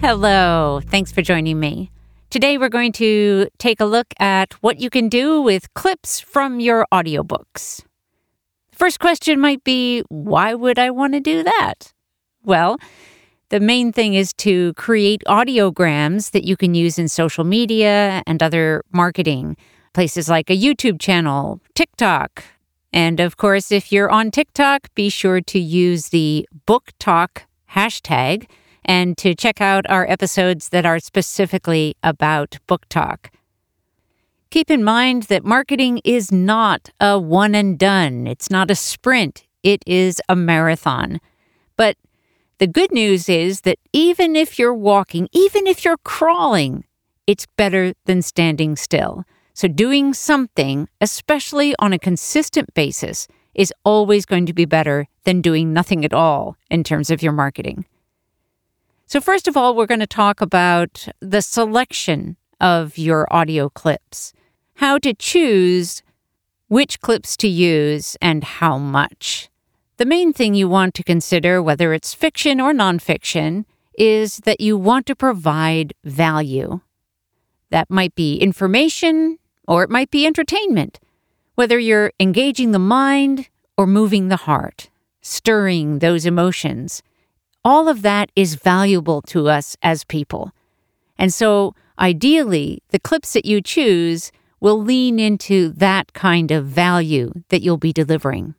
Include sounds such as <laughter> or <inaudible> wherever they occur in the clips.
Hello, thanks for joining me. Today we're going to take a look at what you can do with clips from your audiobooks. The First question might be why would I want to do that? Well, the main thing is to create audiograms that you can use in social media and other marketing places like a YouTube channel, TikTok. And of course, if you're on TikTok, be sure to use the BookTok hashtag and to check out our episodes that are specifically about BookTok. Keep in mind that marketing is not a one and done, it's not a sprint, it is a marathon. But the good news is that even if you're walking, even if you're crawling, it's better than standing still. So, doing something, especially on a consistent basis, is always going to be better than doing nothing at all in terms of your marketing. So, first of all, we're going to talk about the selection of your audio clips, how to choose which clips to use and how much. The main thing you want to consider, whether it's fiction or nonfiction, is that you want to provide value. That might be information or it might be entertainment, whether you're engaging the mind or moving the heart, stirring those emotions all of that is valuable to us as people. And so, ideally, the clips that you choose will lean into that kind of value that you'll be delivering.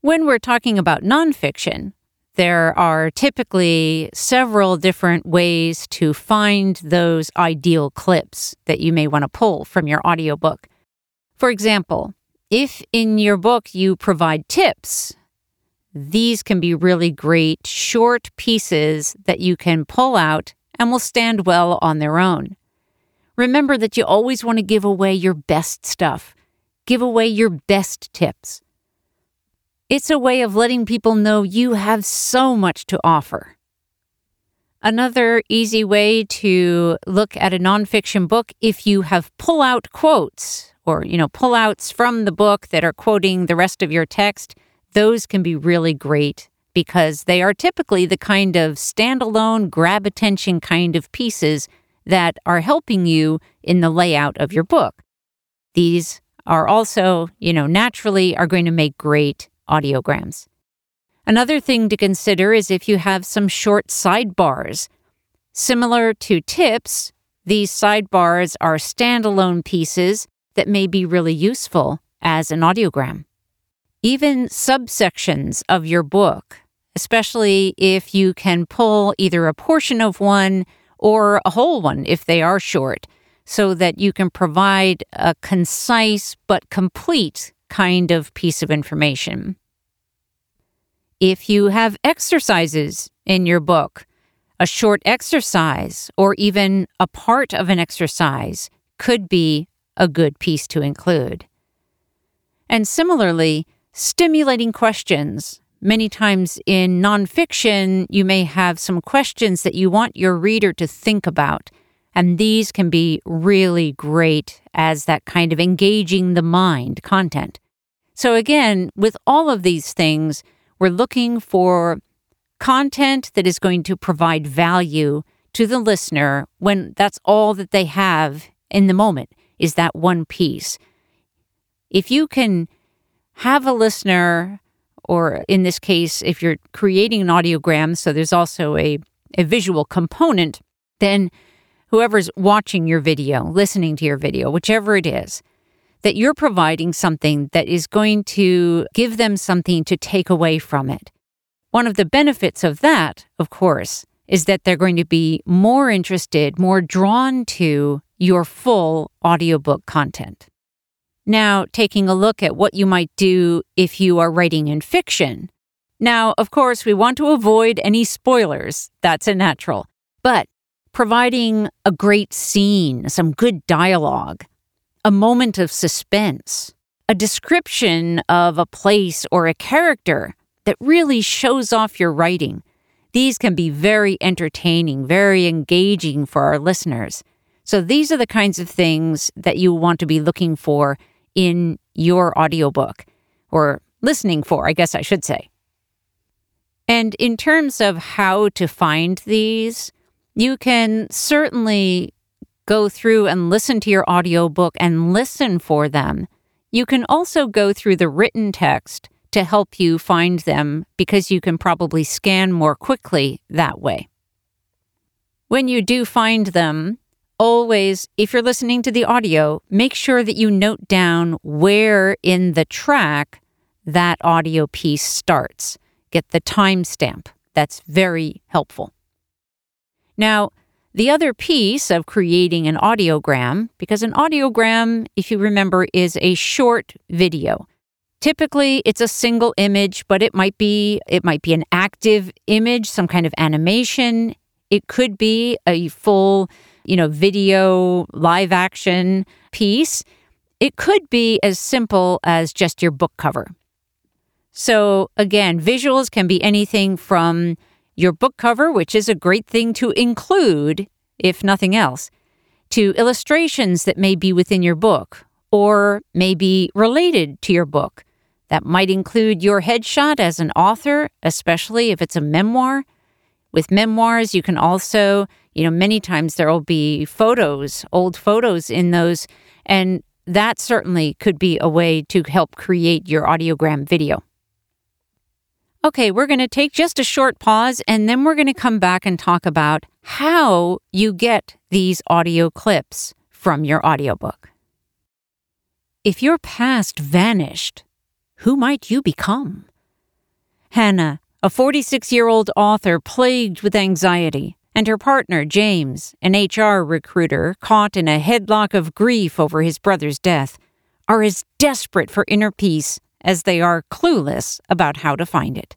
When we're talking about nonfiction, there are typically several different ways to find those ideal clips that you may want to pull from your audiobook. For example, if in your book you provide tips these can be really great short pieces that you can pull out and will stand well on their own. Remember that you always want to give away your best stuff, give away your best tips. It's a way of letting people know you have so much to offer. Another easy way to look at a nonfiction book if you have pull out quotes or, you know, pull outs from the book that are quoting the rest of your text those can be really great because they are typically the kind of standalone, grab attention kind of pieces that are helping you in the layout of your book. These are also, you know, naturally are going to make great audiograms. Another thing to consider is if you have some short sidebars. Similar to tips, these sidebars are standalone pieces that may be really useful as an audiogram even subsections of your book, especially if you can pull either a portion of one or a whole one if they are short, so that you can provide a concise but complete kind of piece of information. If you have exercises in your book, a short exercise or even a part of an exercise could be a good piece to include. And similarly, stimulating questions. Many times in nonfiction, you may have some questions that you want your reader to think about. And these can be really great as that kind of engaging the mind content. So, again, with all of these things, we're looking for content that is going to provide value to the listener when that's all that they have in the moment is that one piece. If you can have a listener or in this case, if you're creating an audiogram, so there's also a, a visual component, then whoever's watching your video, listening to your video, whichever it is, that you're providing something that is going to give them something to take away from it. One of the benefits of that, of course, is that they're going to be more interested, more drawn to your full audiobook content. Now, taking a look at what you might do if you are writing in fiction. Now, of course, we want to avoid any spoilers. That's a natural. But providing a great scene, some good dialogue, a moment of suspense, a description of a place or a character that really shows off your writing. These can be very entertaining, very engaging for our listeners. So, these are the kinds of things that you want to be looking for in your audiobook, or listening for, I guess I should say. And in terms of how to find these, you can certainly go through and listen to your audiobook and listen for them. You can also go through the written text to help you find them because you can probably scan more quickly that way. When you do find them, always, if you're listening to the audio, make sure that you note down where in the track that audio piece starts. Get the timestamp. That's very helpful. Now, the other piece of creating an audiogram, because an audiogram, if you remember, is a short video. Typically, it's a single image, but it might be it might be an active image, some kind of animation. It could be a full, you know, video live action piece. It could be as simple as just your book cover. So, again, visuals can be anything from your book cover, which is a great thing to include, if nothing else, to illustrations that may be within your book or may be related to your book. That might include your headshot as an author, especially if it's a memoir. With memoirs, you can also, you know, many times there will be photos, old photos in those, and that certainly could be a way to help create your audiogram video. Okay, we're going to take just a short pause and then we're going to come back and talk about how you get these audio clips from your audiobook. If your past vanished, who might you become? Hannah, a 46 year old author plagued with anxiety, and her partner, James, an HR recruiter caught in a headlock of grief over his brother's death, are as desperate for inner peace as they are clueless about how to find it.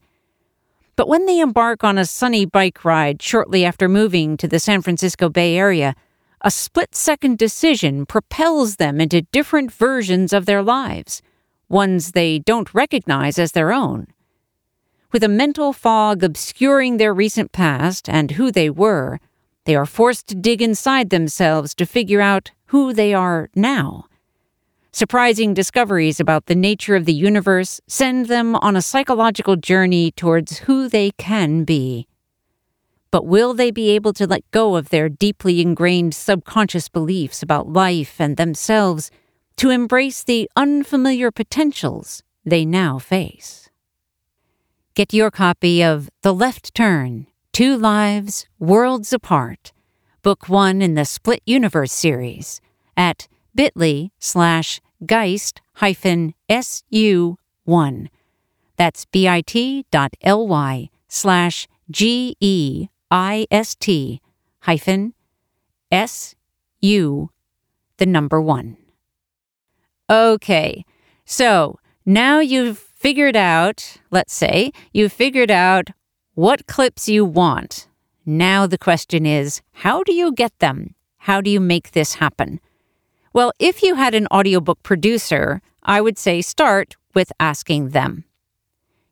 But when they embark on a sunny bike ride shortly after moving to the San Francisco Bay Area, a split second decision propels them into different versions of their lives ones they don't recognize as their own. With a mental fog obscuring their recent past and who they were, they are forced to dig inside themselves to figure out who they are now. Surprising discoveries about the nature of the universe send them on a psychological journey towards who they can be. But will they be able to let go of their deeply ingrained subconscious beliefs about life and themselves to embrace the unfamiliar potentials they now face. Get your copy of The Left Turn Two Lives, Worlds Apart, Book One in the Split Universe series at bit.ly slash Geist hyphen SU1. That's bit.ly slash G E I S T hyphen S U, the number one. Okay, so now you've figured out, let's say, you've figured out what clips you want. Now the question is, how do you get them? How do you make this happen? Well, if you had an audiobook producer, I would say start with asking them.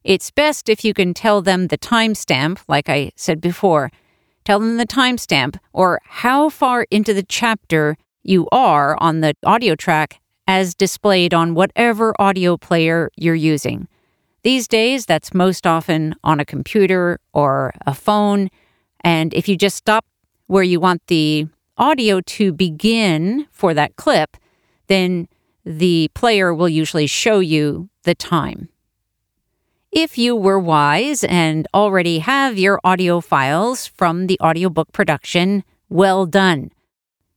It's best if you can tell them the timestamp, like I said before. Tell them the timestamp or how far into the chapter you are on the audio track as displayed on whatever audio player you're using. These days, that's most often on a computer or a phone. And if you just stop where you want the audio to begin for that clip, then the player will usually show you the time. If you were wise and already have your audio files from the audiobook production, well done.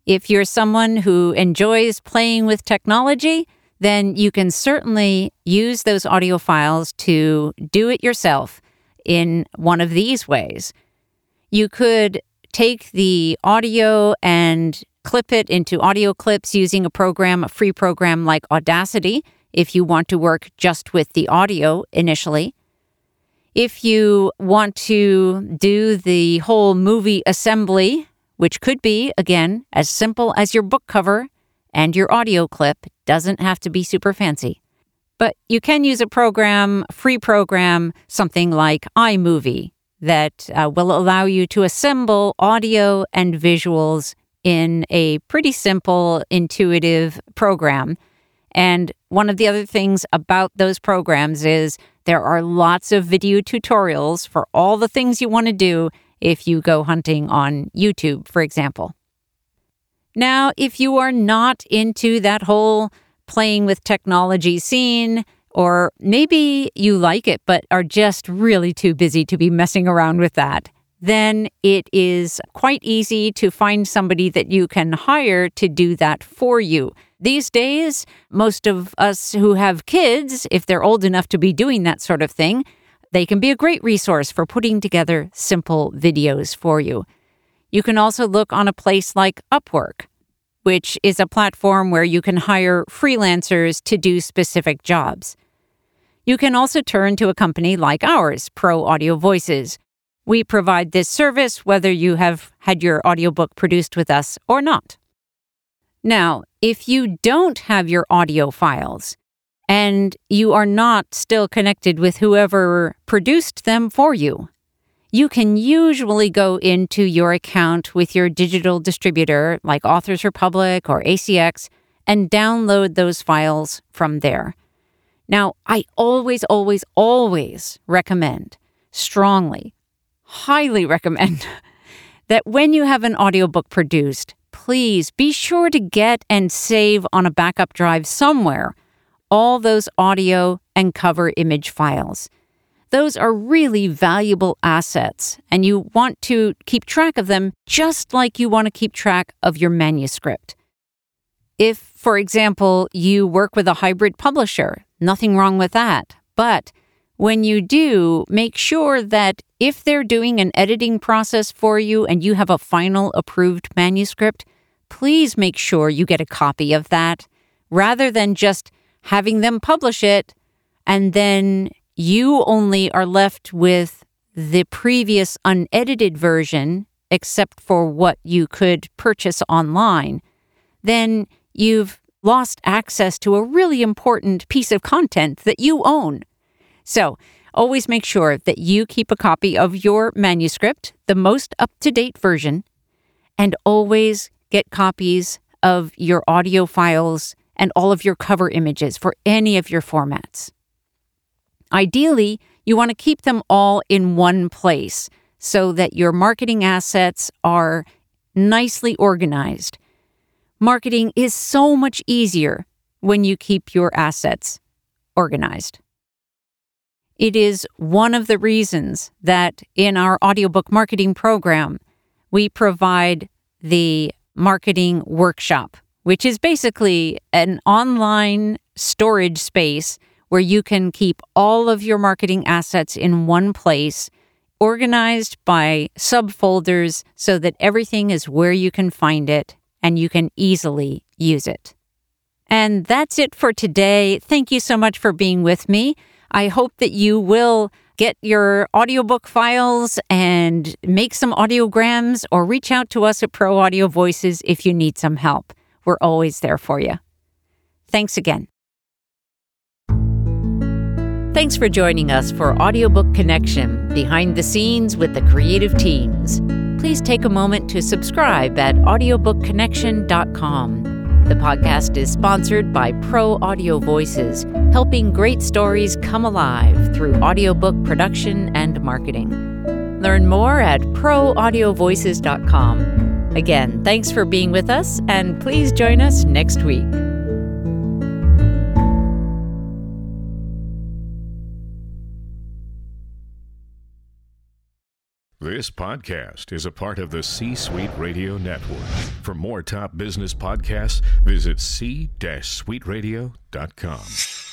If you're someone who enjoys playing with technology, then you can certainly use those audio files to do it yourself in one of these ways. You could take the audio and clip it into audio clips using a program, a free program like Audacity if you want to work just with the audio initially. If you want to do the whole movie assembly, which could be, again, as simple as your book cover and your audio clip, doesn't have to be super fancy. But you can use a program, free program, something like iMovie, that uh, will allow you to assemble audio and visuals in a pretty simple, intuitive program and one of the other things about those programs is there are lots of video tutorials for all the things you want to do if you go hunting on YouTube, for example. Now, if you are not into that whole playing with technology scene, or maybe you like it but are just really too busy to be messing around with that, then it is quite easy to find somebody that you can hire to do that for you. These days, most of us who have kids, if they're old enough to be doing that sort of thing, they can be a great resource for putting together simple videos for you. You can also look on a place like Upwork, which is a platform where you can hire freelancers to do specific jobs. You can also turn to a company like ours, Pro Audio Voices. We provide this service whether you have had your audiobook produced with us or not. Now, if you don't have your audio files and you are not still connected with whoever produced them for you, you can usually go into your account with your digital distributor like Authors Republic or ACX and download those files from there. Now, I always, always, always recommend, strongly, highly recommend, <laughs> that when you have an audiobook produced, please be sure to get and save on a backup drive somewhere all those audio and cover image files. Those are really valuable assets, and you want to keep track of them just like you want to keep track of your manuscript. If, for example, you work with a hybrid publisher, nothing wrong with that. But when you do, make sure that if they're doing an editing process for you and you have a final approved manuscript, please make sure you get a copy of that rather than just having them publish it and then you only are left with the previous unedited version, except for what you could purchase online, then you've lost access to a really important piece of content that you own. So, always make sure that you keep a copy of your manuscript, the most up to date version, and always get copies of your audio files and all of your cover images for any of your formats. Ideally, you want to keep them all in one place so that your marketing assets are nicely organized. Marketing is so much easier when you keep your assets organized. It is one of the reasons that in our audiobook marketing program, we provide the marketing workshop, which is basically an online storage space where you can keep all of your marketing assets in one place, organized by subfolders so that everything is where you can find it and you can easily use it. And that's it for today. Thank you so much for being with me. I hope that you will get your audiobook files and make some audiograms or reach out to us at Pro Audio Voices if you need some help. We're always there for you. Thanks again. Thanks for joining us for Audiobook Connection Behind the Scenes with the Creative Teams. Please take a moment to subscribe at audiobookconnection.com. The podcast is sponsored by Pro Audio Voices, helping great stories come alive through audiobook production and marketing. Learn more at proaudiovoices.com. Again, thanks for being with us, and please join us next week. This podcast is a part of the C Suite Radio Network. For more top business podcasts, visit c-suiteradio.com.